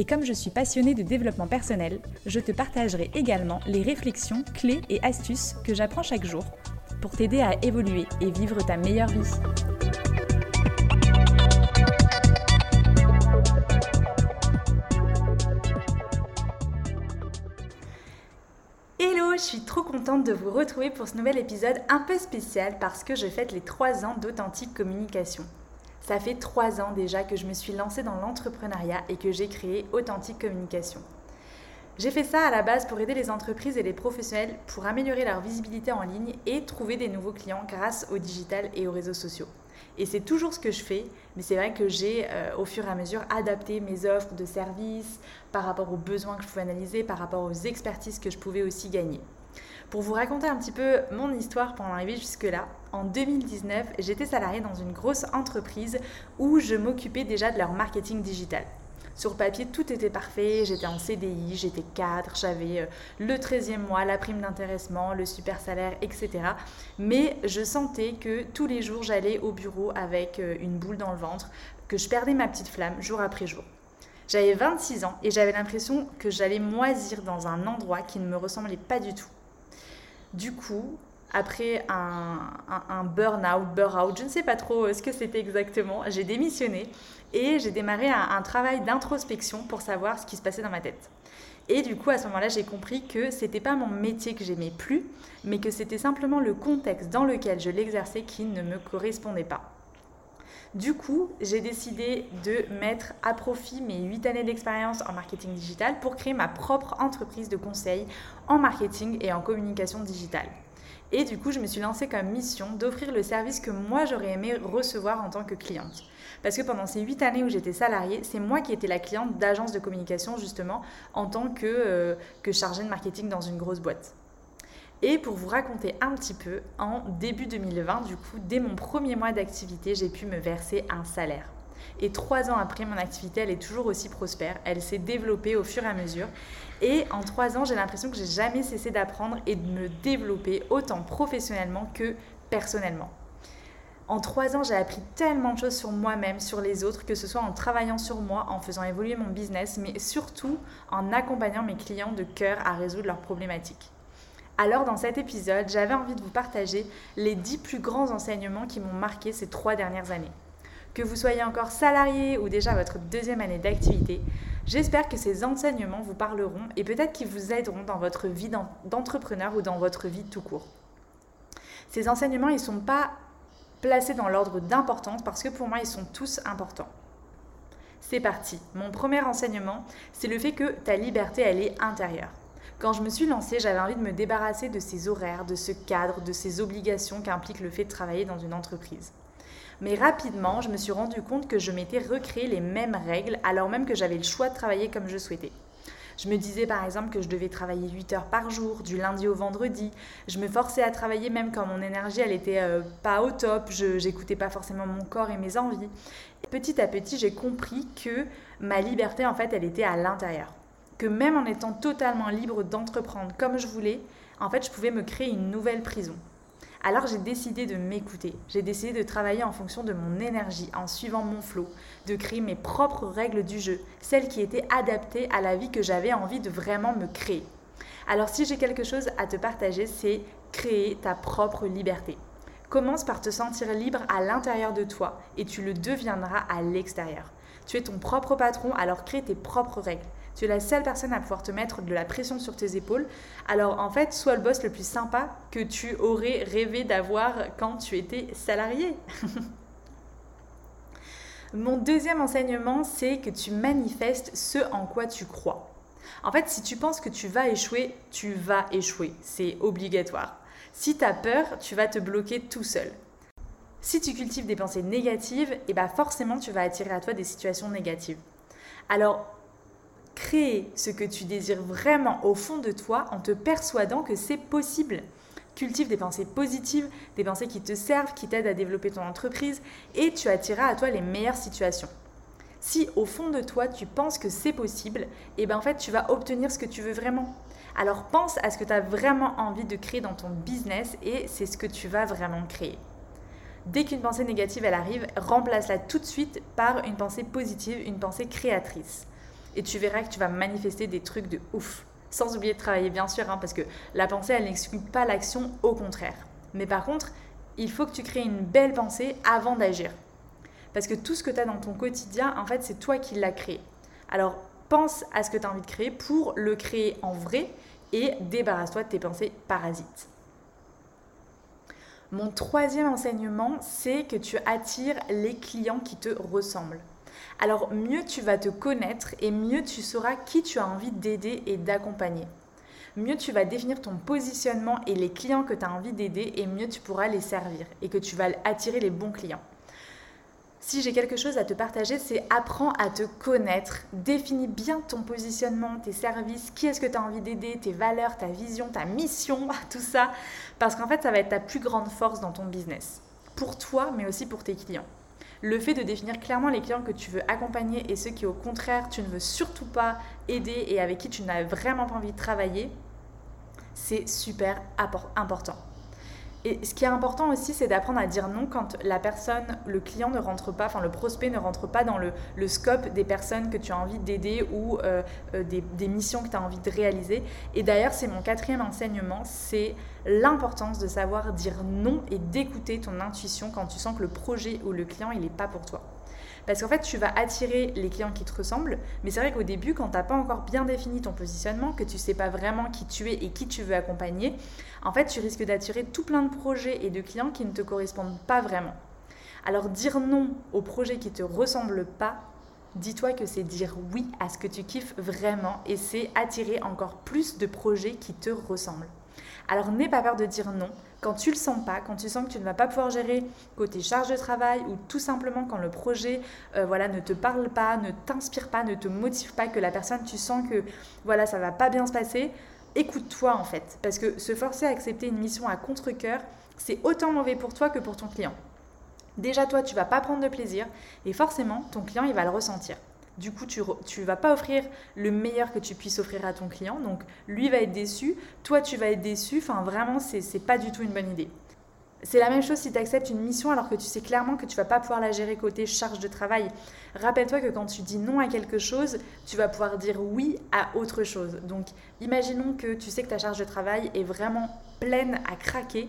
Et comme je suis passionnée de développement personnel, je te partagerai également les réflexions, clés et astuces que j'apprends chaque jour pour t'aider à évoluer et vivre ta meilleure vie. Hello, je suis trop contente de vous retrouver pour ce nouvel épisode un peu spécial parce que je fête les 3 ans d'authentique communication. Ça fait trois ans déjà que je me suis lancée dans l'entrepreneuriat et que j'ai créé Authentique Communication. J'ai fait ça à la base pour aider les entreprises et les professionnels pour améliorer leur visibilité en ligne et trouver des nouveaux clients grâce au digital et aux réseaux sociaux. Et c'est toujours ce que je fais, mais c'est vrai que j'ai euh, au fur et à mesure adapté mes offres de services par rapport aux besoins que je pouvais analyser, par rapport aux expertises que je pouvais aussi gagner. Pour vous raconter un petit peu mon histoire pour en arriver jusque-là, en 2019, j'étais salariée dans une grosse entreprise où je m'occupais déjà de leur marketing digital. Sur papier, tout était parfait, j'étais en CDI, j'étais cadre, j'avais euh, le 13e mois, la prime d'intéressement, le super salaire, etc. Mais je sentais que tous les jours, j'allais au bureau avec euh, une boule dans le ventre, que je perdais ma petite flamme jour après jour. J'avais 26 ans et j'avais l'impression que j'allais moisir dans un endroit qui ne me ressemblait pas du tout. Du coup, après un, un, burn-out, burn-out, je ne sais pas trop euh, ce que c'était exactement, j'ai démissionné et j'ai démarré un, travail d'introspection pour savoir ce qui se passait dans ma tête. Et du coup, à ce moment-là, j'ai compris que c'était pas mon métier que j'aimais plus, mais que c'était simplement le contexte dans lequel je l'exerçais qui ne me correspondait pas. Du coup, j'ai décidé de mettre à profit mes 8 années d'expérience en marketing digital pour créer ma propre entreprise de conseil en marketing et en communication digitale. Et du coup, je me suis lancée comme mission d'offrir le service que moi j'aurais aimé recevoir en tant que cliente. Parce que pendant ces 8 années où j'étais salariée, c'est moi qui étais la cliente d'agence de communication justement en tant que, euh, que chargée de marketing dans une grosse boîte. Et pour vous raconter un petit peu, en début 2020, du coup, dès mon premier mois d'activité, j'ai pu me verser un salaire. Et trois ans après, mon activité, elle est toujours aussi prospère. Elle s'est développée au fur et à mesure. Et en trois ans, j'ai l'impression que j'ai jamais cessé d'apprendre et de me développer autant professionnellement que personnellement. En trois ans, j'ai appris tellement de choses sur moi-même, sur les autres, que ce soit en travaillant sur moi, en faisant évoluer mon business, mais surtout en accompagnant mes clients de cœur à résoudre leurs problématiques. Alors dans cet épisode, j'avais envie de vous partager les 10 plus grands enseignements qui m'ont marqué ces trois dernières années. Que vous soyez encore salarié ou déjà votre deuxième année d'activité, j'espère que ces enseignements vous parleront et peut-être qu'ils vous aideront dans votre vie d'entrepreneur ou dans votre vie tout court. Ces enseignements, ils ne sont pas placés dans l'ordre d'importance parce que pour moi, ils sont tous importants. C'est parti. Mon premier enseignement, c'est le fait que ta liberté, elle est intérieure. Quand je me suis lancée, j'avais envie de me débarrasser de ces horaires, de ce cadre, de ces obligations qu'implique le fait de travailler dans une entreprise. Mais rapidement, je me suis rendu compte que je m'étais recréé les mêmes règles alors même que j'avais le choix de travailler comme je souhaitais. Je me disais par exemple que je devais travailler 8 heures par jour, du lundi au vendredi. Je me forçais à travailler même quand mon énergie elle était euh, pas au top, je n'écoutais pas forcément mon corps et mes envies. Petit à petit, j'ai compris que ma liberté en fait, elle était à l'intérieur que même en étant totalement libre d'entreprendre comme je voulais, en fait, je pouvais me créer une nouvelle prison. Alors j'ai décidé de m'écouter, j'ai décidé de travailler en fonction de mon énergie, en suivant mon flot, de créer mes propres règles du jeu, celles qui étaient adaptées à la vie que j'avais envie de vraiment me créer. Alors si j'ai quelque chose à te partager, c'est créer ta propre liberté. Commence par te sentir libre à l'intérieur de toi et tu le deviendras à l'extérieur. Tu es ton propre patron, alors crée tes propres règles. Tu es la seule personne à pouvoir te mettre de la pression sur tes épaules. Alors en fait, sois le boss le plus sympa que tu aurais rêvé d'avoir quand tu étais salarié. Mon deuxième enseignement, c'est que tu manifestes ce en quoi tu crois. En fait, si tu penses que tu vas échouer, tu vas échouer. C'est obligatoire. Si tu as peur, tu vas te bloquer tout seul. Si tu cultives des pensées négatives, et eh ben forcément tu vas attirer à toi des situations négatives. Alors créer ce que tu désires vraiment au fond de toi en te persuadant que c'est possible. Cultive des pensées positives, des pensées qui te servent, qui t'aident à développer ton entreprise et tu attireras à toi les meilleures situations. Si au fond de toi tu penses que c'est possible, et eh ben en fait tu vas obtenir ce que tu veux vraiment. Alors pense à ce que tu as vraiment envie de créer dans ton business et c'est ce que tu vas vraiment créer. Dès qu'une pensée négative elle arrive, remplace-la tout de suite par une pensée positive, une pensée créatrice. Et tu verras que tu vas manifester des trucs de ouf. Sans oublier de travailler bien sûr, hein, parce que la pensée elle n'exclut pas l'action, au contraire. Mais par contre, il faut que tu crées une belle pensée avant d'agir. Parce que tout ce que tu as dans ton quotidien, en fait, c'est toi qui l'as créé. Alors, pense à ce que tu as envie de créer pour le créer en vrai et débarrasse-toi de tes pensées parasites. Mon troisième enseignement, c'est que tu attires les clients qui te ressemblent. Alors mieux tu vas te connaître et mieux tu sauras qui tu as envie d'aider et d'accompagner. Mieux tu vas définir ton positionnement et les clients que tu as envie d'aider et mieux tu pourras les servir et que tu vas attirer les bons clients. Si j'ai quelque chose à te partager, c'est apprends à te connaître, définis bien ton positionnement, tes services, qui est-ce que tu as envie d'aider, tes valeurs, ta vision, ta mission, tout ça, parce qu'en fait ça va être ta plus grande force dans ton business, pour toi mais aussi pour tes clients. Le fait de définir clairement les clients que tu veux accompagner et ceux qui au contraire tu ne veux surtout pas aider et avec qui tu n'as vraiment pas envie de travailler, c'est super important. Et ce qui est important aussi, c'est d'apprendre à dire non quand la personne, le client ne rentre pas, enfin le prospect ne rentre pas dans le, scope des personnes que tu as envie d'aider ou euh, euh, des, des, missions que tu as envie de réaliser. Et d'ailleurs, c'est mon quatrième enseignement, c'est l'importance de savoir dire non et d'écouter ton intuition quand tu sens que le projet ou le client, il n'est pas pour toi. Parce qu'en fait, tu vas attirer les clients qui te ressemblent. Mais c'est vrai qu'au début, quand tu n'as pas encore bien défini ton positionnement, que tu ne sais pas vraiment qui tu es et qui tu veux accompagner, en fait, tu risques d'attirer tout plein de projets et de clients qui ne te correspondent pas vraiment. Alors dire non aux projets qui ne te ressemblent pas, dis-toi que c'est dire oui à ce que tu kiffes vraiment et c'est attirer encore plus de projets qui te ressemblent. Alors n'aie pas peur de dire non quand tu le sens pas, quand tu sens que tu ne vas pas pouvoir gérer côté charge de travail ou tout simplement quand le projet euh, voilà, ne te parle pas, ne t'inspire pas, ne te motive pas, que la personne, tu sens que voilà, ça va pas bien se passer, écoute-toi en fait. Parce que se forcer à accepter une mission à contre-coeur, c'est autant mauvais pour toi que pour ton client. Déjà toi, tu vas pas prendre de plaisir et forcément, ton client, il va le ressentir. Du coup, tu ne vas pas offrir le meilleur que tu puisses offrir à ton client. Donc, lui va être déçu, toi, tu vas être déçu. Enfin, vraiment, ce n'est pas du tout une bonne idée. C'est la même chose si tu acceptes une mission alors que tu sais clairement que tu vas pas pouvoir la gérer côté charge de travail. Rappelle-toi que quand tu dis non à quelque chose, tu vas pouvoir dire oui à autre chose. Donc imaginons que tu sais que ta charge de travail est vraiment pleine à craquer.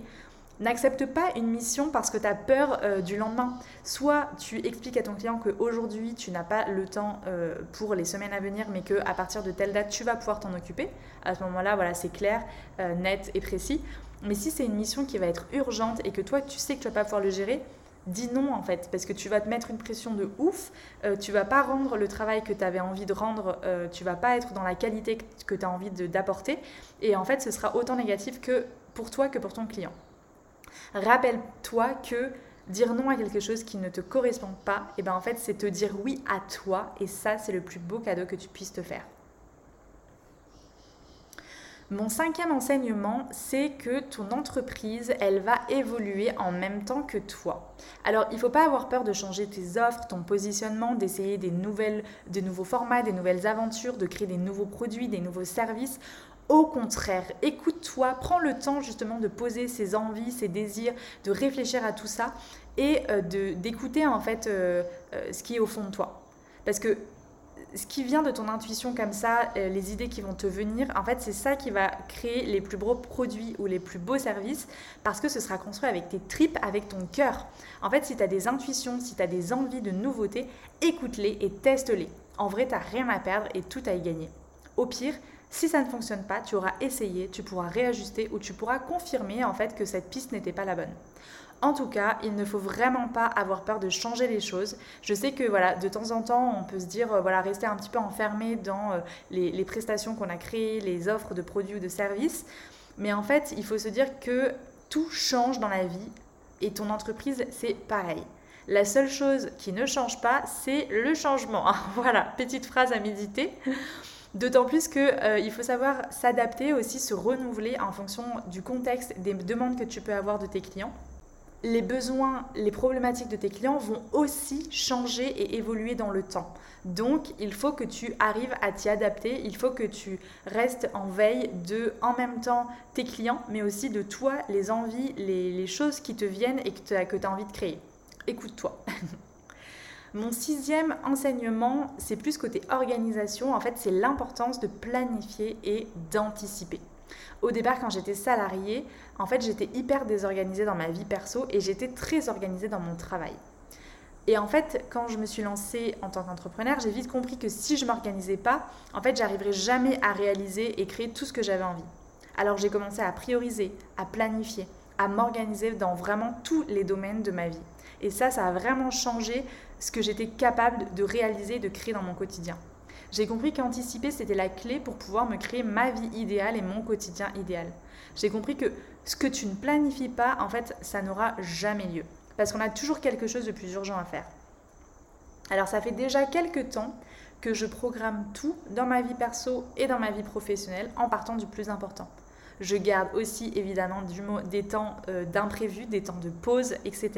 N'accepte pas une mission parce que tu as peur euh, du lendemain. Soit tu expliques à ton client qu'aujourd'hui tu n'as pas le temps euh, pour les semaines à venir, mais qu'à partir de telle date tu vas pouvoir t'en occuper. À ce moment-là, voilà, c'est clair, euh, net et précis. Mais si c'est une mission qui va être urgente et que toi tu sais que tu vas pas pouvoir le gérer, dis non en fait, parce que tu vas te mettre une pression de ouf, tu vas pas rendre le travail que tu avais envie de rendre, tu vas pas être dans la qualité que tu as envie d'apporter, et en fait ce sera autant négatif que pour toi que pour ton client. Rappelle-toi que dire non à quelque chose qui ne te correspond pas, et eh ben en fait, c'est te dire oui à toi et ça, c'est le plus beau cadeau que tu puisses te faire. Mon cinquième enseignement, c'est que ton entreprise, elle va évoluer en même temps que toi. Alors, il ne faut pas avoir peur de changer tes offres, ton positionnement, d'essayer des nouvelles, de nouveaux formats, des nouvelles aventures, de créer des nouveaux produits, des nouveaux services. Au contraire, écoute-toi, prends le temps justement de poser ses envies, ses désirs, de réfléchir à tout ça et euh, d'écouter en fait euh, euh, ce qui est au fond de toi. Parce que ce qui vient de ton intuition comme ça, les idées qui vont te venir, en fait, c'est ça qui va créer les plus beaux produits ou les plus beaux services parce que ce sera construit avec tes tripes, avec ton cœur. En fait, si tu as des intuitions, si tu as des envies de nouveautés, écoute-les et teste-les. En vrai, tu rien à perdre et tout à y gagner. Au pire, si ça ne fonctionne pas, tu auras essayé, tu pourras réajuster ou tu pourras confirmer en fait que cette piste n'était pas la bonne. En tout cas, il ne faut vraiment pas avoir peur de changer les choses. Je sais que de temps en temps, on peut se dire euh, voilà, rester un petit peu enfermé dans euh, les prestations qu'on a créées, les offres de produits ou de services. Mais en fait, il faut se dire que tout change dans la vie et ton entreprise, c'est pareil. La seule chose qui ne change pas, c'est le changement. voilà, petite phrase à méditer. D'autant plus qu'il euh, faut savoir s'adapter aussi, se renouveler en fonction du contexte, des demandes que tu peux avoir de tes clients. Les besoins, les problématiques de tes clients vont aussi changer et évoluer dans le temps. Donc, il faut que tu arrives à t'y adapter, il faut que tu restes en veille de, en même temps, tes clients, mais aussi de toi, les envies, les, choses qui te viennent et que tu as envie de créer. Écoute-toi. Mon sixième enseignement, c'est plus côté organisation. En fait, c'est l'importance de planifier et d'anticiper. Au départ, quand j'étais salariée, en fait, j'étais hyper désorganisée dans ma vie perso et j'étais très organisée dans mon travail. Et en fait, quand je me suis lancée en tant qu'entrepreneur, j'ai vite compris que si je m'organisais pas, en fait, j'arriverais jamais à réaliser et créer tout ce que j'avais envie. Alors j'ai commencé à prioriser, à planifier, à m'organiser dans vraiment tous les domaines de ma vie. Et ça, ça a vraiment changé ce que j'étais capable de réaliser de créer dans mon quotidien. J'ai compris qu'anticiper, c'était la clé pour pouvoir me créer ma vie idéale et mon quotidien idéal. J'ai compris que ce que tu ne planifies pas, en fait, ça n'aura jamais lieu. Parce qu'on a toujours quelque chose de plus urgent à faire. Alors ça fait déjà quelques temps que je programme tout dans ma vie perso et dans ma vie professionnelle en partant du plus important. Je garde aussi évidemment des temps euh, d'imprévu, des temps de pause, etc.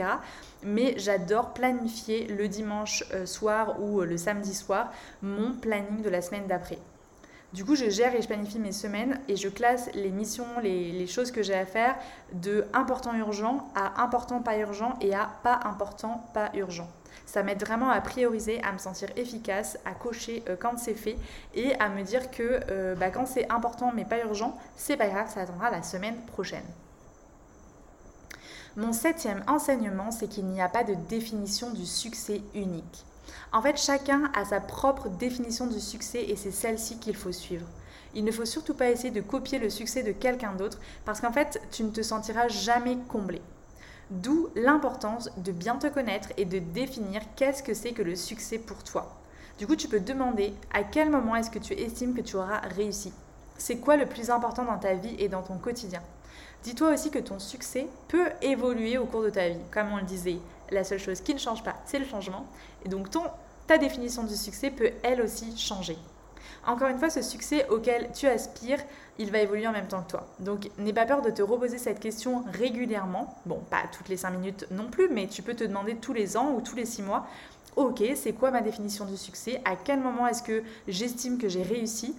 Mais j'adore planifier le dimanche euh, soir ou euh, le samedi soir mon planning de la semaine d'après. Du coup, je gère et je planifie mes semaines et je classe les missions, les choses que j'ai à faire de important urgent à important pas urgent et à pas important pas urgent. Ça m'aide vraiment à prioriser, à me sentir efficace, à cocher euh, quand c'est fait et à me dire que euh, bah, quand c'est important mais pas urgent, c'est pas grave, ça attendra la semaine prochaine. Mon septième enseignement, c'est qu'il n'y a pas de définition du succès unique. En fait, chacun a sa propre définition du succès et c'est celle-ci qu'il faut suivre. Il ne faut surtout pas essayer de copier le succès de quelqu'un d'autre parce qu'en fait, tu ne te sentiras jamais comblé. D'où l'importance de bien te connaître et de définir qu'est-ce que c'est que le succès pour toi. Du coup, tu peux demander à quel moment est-ce que tu estimes que tu auras réussi. C'est quoi le plus important dans ta vie et dans ton quotidien? Dis-toi aussi que ton succès peut évoluer au cours de ta vie. Comme on le disait, la seule chose qui ne change pas, c'est le changement. Et donc ton, ta définition du succès peut elle aussi changer. Encore une fois, ce succès auquel tu aspires, il va évoluer en même temps que toi. Donc n'aie pas peur de te reposer cette question régulièrement. Bon, pas toutes les 5 minutes non plus, mais tu peux te demander tous les ans ou tous les 6 mois, ok, c'est quoi ma définition du succès? À quel moment est-ce que j'estime que j'ai réussi?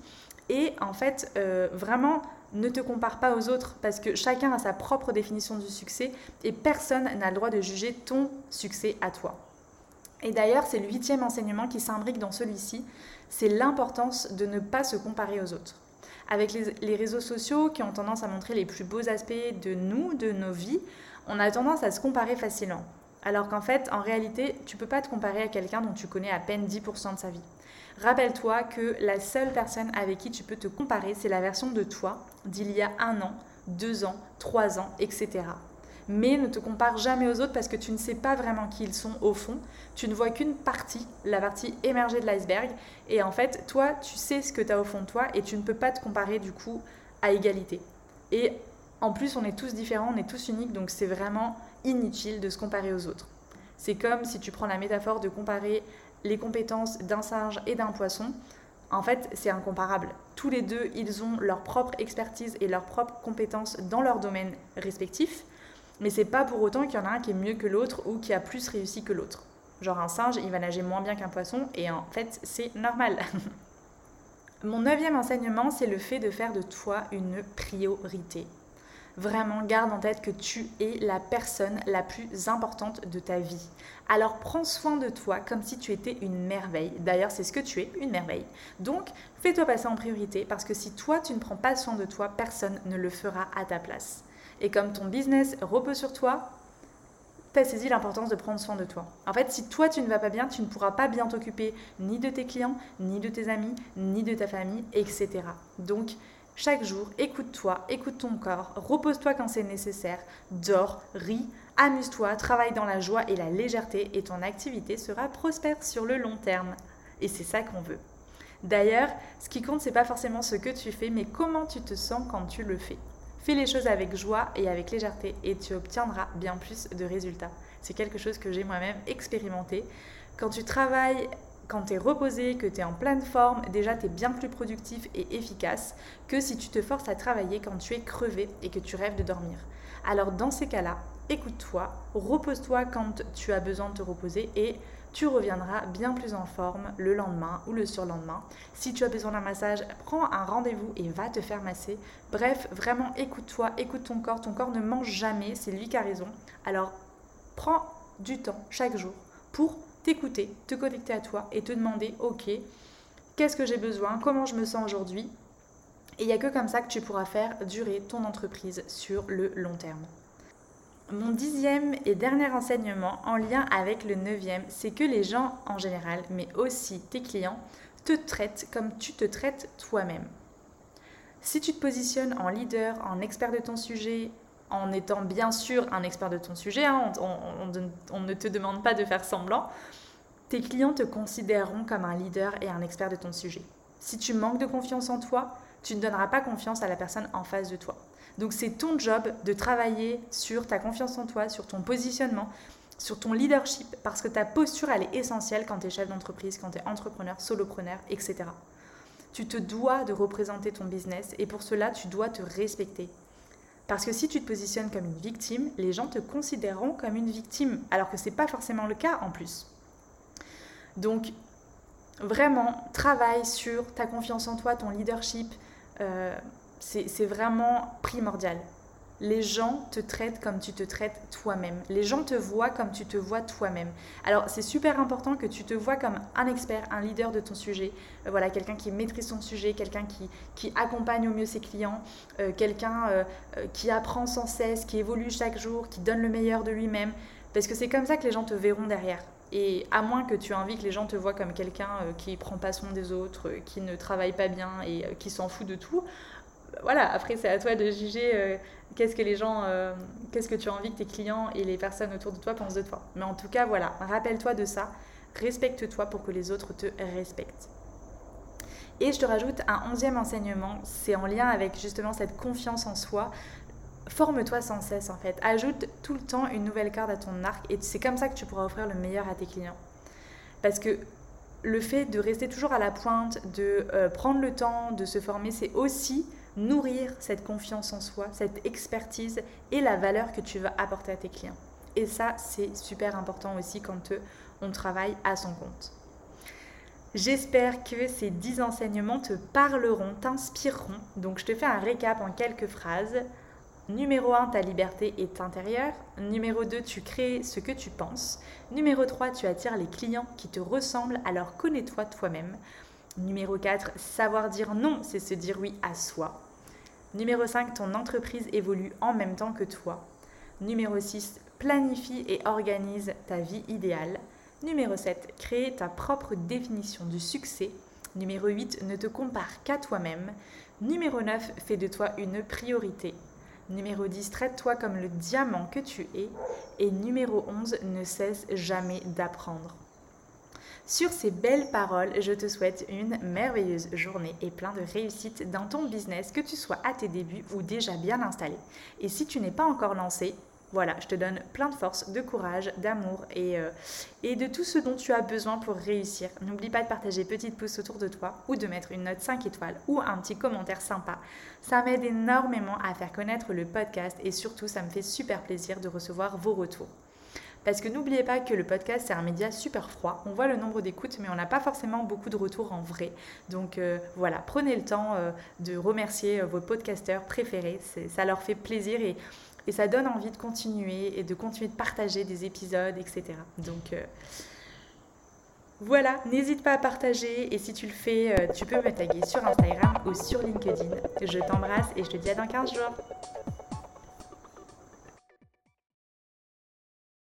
Et en fait, euh, vraiment, ne te compare pas aux autres parce que chacun a sa propre définition du succès et personne n'a le droit de juger ton succès à toi. Et d'ailleurs, c'est le huitième enseignement qui s'imbrique dans celui-ci, c'est l'importance de ne pas se comparer aux autres. Avec les, réseaux sociaux qui ont tendance à montrer les plus beaux aspects de nous, de nos vies, on a tendance à se comparer facilement. Alors qu'en fait, en réalité, tu peux pas te comparer à quelqu'un dont tu connais à peine 10% de sa vie. Rappelle-toi que la seule personne avec qui tu peux te comparer, c'est la version de toi d'il y a un an, deux ans, trois ans, etc mais ne te compare jamais aux autres parce que tu ne sais pas vraiment qui ils sont au fond. Tu ne vois qu'une partie, la partie émergée de l'iceberg. Et en fait, toi, tu sais ce que tu as au fond de toi et tu ne peux pas te comparer du coup à égalité. Et en plus, on est tous différents, on est tous uniques, donc c'est vraiment inutile de se comparer aux autres. C'est comme si tu prends la métaphore de comparer les compétences d'un singe et d'un poisson. En fait, c'est incomparable. Tous les deux, ils ont leur propre expertise et leurs propres compétences dans leur domaine respectif. Mais c'est pas pour autant qu'il y en a un qui est mieux que l'autre ou qui a plus réussi que l'autre. Genre un singe, il va nager moins bien qu'un poisson et en fait, c'est normal. Mon neuvième enseignement, c'est le fait de faire de toi une priorité. Vraiment, garde en tête que tu es la personne la plus importante de ta vie. Alors prends soin de toi comme si tu étais une merveille. D'ailleurs, c'est ce que tu es, une merveille. Donc, fais-toi passer en priorité parce que si toi, tu ne prends pas soin de toi, personne ne le fera à ta place. Et comme ton business repose sur toi, tu as saisi l'importance de prendre soin de toi. En fait, si toi tu ne vas pas bien, tu ne pourras pas bien t'occuper ni de tes clients, ni de tes amis, ni de ta famille, etc. Donc, chaque jour, écoute-toi, écoute ton corps, repose-toi quand c'est nécessaire, dors, ris, amuse-toi, travaille dans la joie et la légèreté et ton activité sera prospère sur le long terme. Et c'est ça qu'on veut. D'ailleurs, ce qui compte, c'est pas forcément ce que tu fais, mais comment tu te sens quand tu le fais. Fais les choses avec joie et avec légèreté et tu obtiendras bien plus de résultats. C'est quelque chose que j'ai moi-même expérimenté. Quand tu travailles quand tu es reposé, que tu es en pleine forme, déjà tu es bien plus productif et efficace que si tu te forces à travailler quand tu es crevé et que tu rêves de dormir. Alors dans ces cas-là, écoute-toi, repose-toi quand tu as besoin de te reposer et tu reviendras bien plus en forme le lendemain ou le surlendemain. Si tu as besoin d'un massage, prends un rendez-vous et va te faire masser. Bref, vraiment écoute-toi, écoute ton corps. Ton corps ne mange jamais, c'est lui qui a raison. Alors prends du temps chaque jour pour t'écouter, te connecter à toi et te demander, ok, qu'est-ce que j'ai besoin, comment je me sens aujourd'hui? Et il n'y a que comme ça que tu pourras faire durer ton entreprise sur le long terme. Mon dixième et dernier enseignement en lien avec le neuvième, c'est que les gens en général, mais aussi tes clients, te traitent comme tu te traites toi-même. Si tu te positionnes en leader, en expert de ton sujet, en étant bien sûr un expert de ton sujet, hein, on, ne te demande pas de faire semblant, tes clients te considéreront comme un leader et un expert de ton sujet. Si tu manques de confiance en toi, tu ne donneras pas confiance à la personne en face de toi. Donc c'est ton job de travailler sur ta confiance en toi, sur ton positionnement, sur ton leadership, parce que ta posture, elle est essentielle quand tu es chef d'entreprise, quand tu es entrepreneur, solopreneur, etc. Tu te dois de représenter ton business et pour cela, tu dois te respecter. Parce que si tu te positionnes comme une victime, les gens te considéreront comme une victime, alors que ce n'est pas forcément le cas en plus. Donc, vraiment, travaille sur ta confiance en toi, ton leadership, euh, c'est vraiment primordial. Les gens te traitent comme tu te traites toi-même. Les gens te voient comme tu te vois toi-même. Alors c'est super important que tu te vois comme un expert, un leader de ton sujet. Euh, voilà, quelqu'un qui maîtrise son sujet, quelqu'un qui, qui, accompagne au mieux ses clients, euh, quelqu'un euh, qui apprend sans cesse, qui évolue chaque jour, qui donne le meilleur de lui-même. Parce que c'est comme ça que les gens te verront derrière. Et à moins que tu aies envie que les gens te voient comme quelqu'un qui prend pas soin des autres, qui ne travaille pas bien et qui s'en fout de tout, voilà, après c'est à toi de juger euh, qu'est-ce que les gens, euh, qu'est-ce que tu as envie que tes clients et les personnes autour de toi pensent de toi. Mais en tout cas, voilà, rappelle-toi de ça, respecte-toi pour que les autres te respectent. Et je te rajoute un onzième enseignement, c'est en lien avec justement cette confiance en soi. Forme-toi sans cesse en fait. Ajoute tout le temps une nouvelle carte à ton arc et c'est comme ça que tu pourras offrir le meilleur à tes clients. Parce que le fait de rester toujours à la pointe, de euh, prendre le temps de se former, c'est aussi nourrir cette confiance en soi, cette expertise et la valeur que tu vas apporter à tes clients. Et ça, c'est super important aussi quand on travaille à son compte. J'espère que ces 10 enseignements te parleront, t'inspireront. Donc je te fais un récap en quelques phrases. Numéro 1, ta liberté est intérieure. Numéro 2, tu crées ce que tu penses. Numéro 3, tu attires les clients qui te ressemblent, alors connais-toi toi-même. Numéro 4, savoir dire non, c'est se dire oui à soi. Numéro 5, ton entreprise évolue en même temps que toi. Numéro 6, planifie et organise ta vie idéale. Numéro 7, crée ta propre définition du succès. Numéro 8, ne te compare qu'à toi-même. Numéro 9, fais de toi une priorité. Numéro 10, traite-toi comme le diamant que tu es. Et numéro 11, ne cesse jamais d'apprendre. Sur ces belles paroles, je te souhaite une merveilleuse journée et plein de réussite dans ton business, que tu sois à tes débuts ou déjà bien installé. Et si tu n'es pas encore lancé, voilà, je te donne plein de force, de courage, d'amour et, euh, de tout ce dont tu as besoin pour réussir. N'oublie pas de partager petite pouce autour de toi ou de mettre une note 5 étoiles ou un petit commentaire sympa. Ça m'aide énormément à faire connaître le podcast et surtout ça me fait super plaisir de recevoir vos retours. Parce que n'oubliez pas que le podcast, c'est un média super froid. On voit le nombre d'écoutes, mais on n'a pas forcément beaucoup de retours en vrai. Donc euh, voilà, prenez le temps euh, de remercier euh, vos podcasteurs préférés. Ça leur fait plaisir et, et, ça donne envie de continuer et de continuer de partager des épisodes, etc. Donc voilà, n'hésite pas à partager et si tu le fais, tu peux me taguer sur Instagram ou sur LinkedIn. Je t'embrasse et je te dis à dans 15 jours.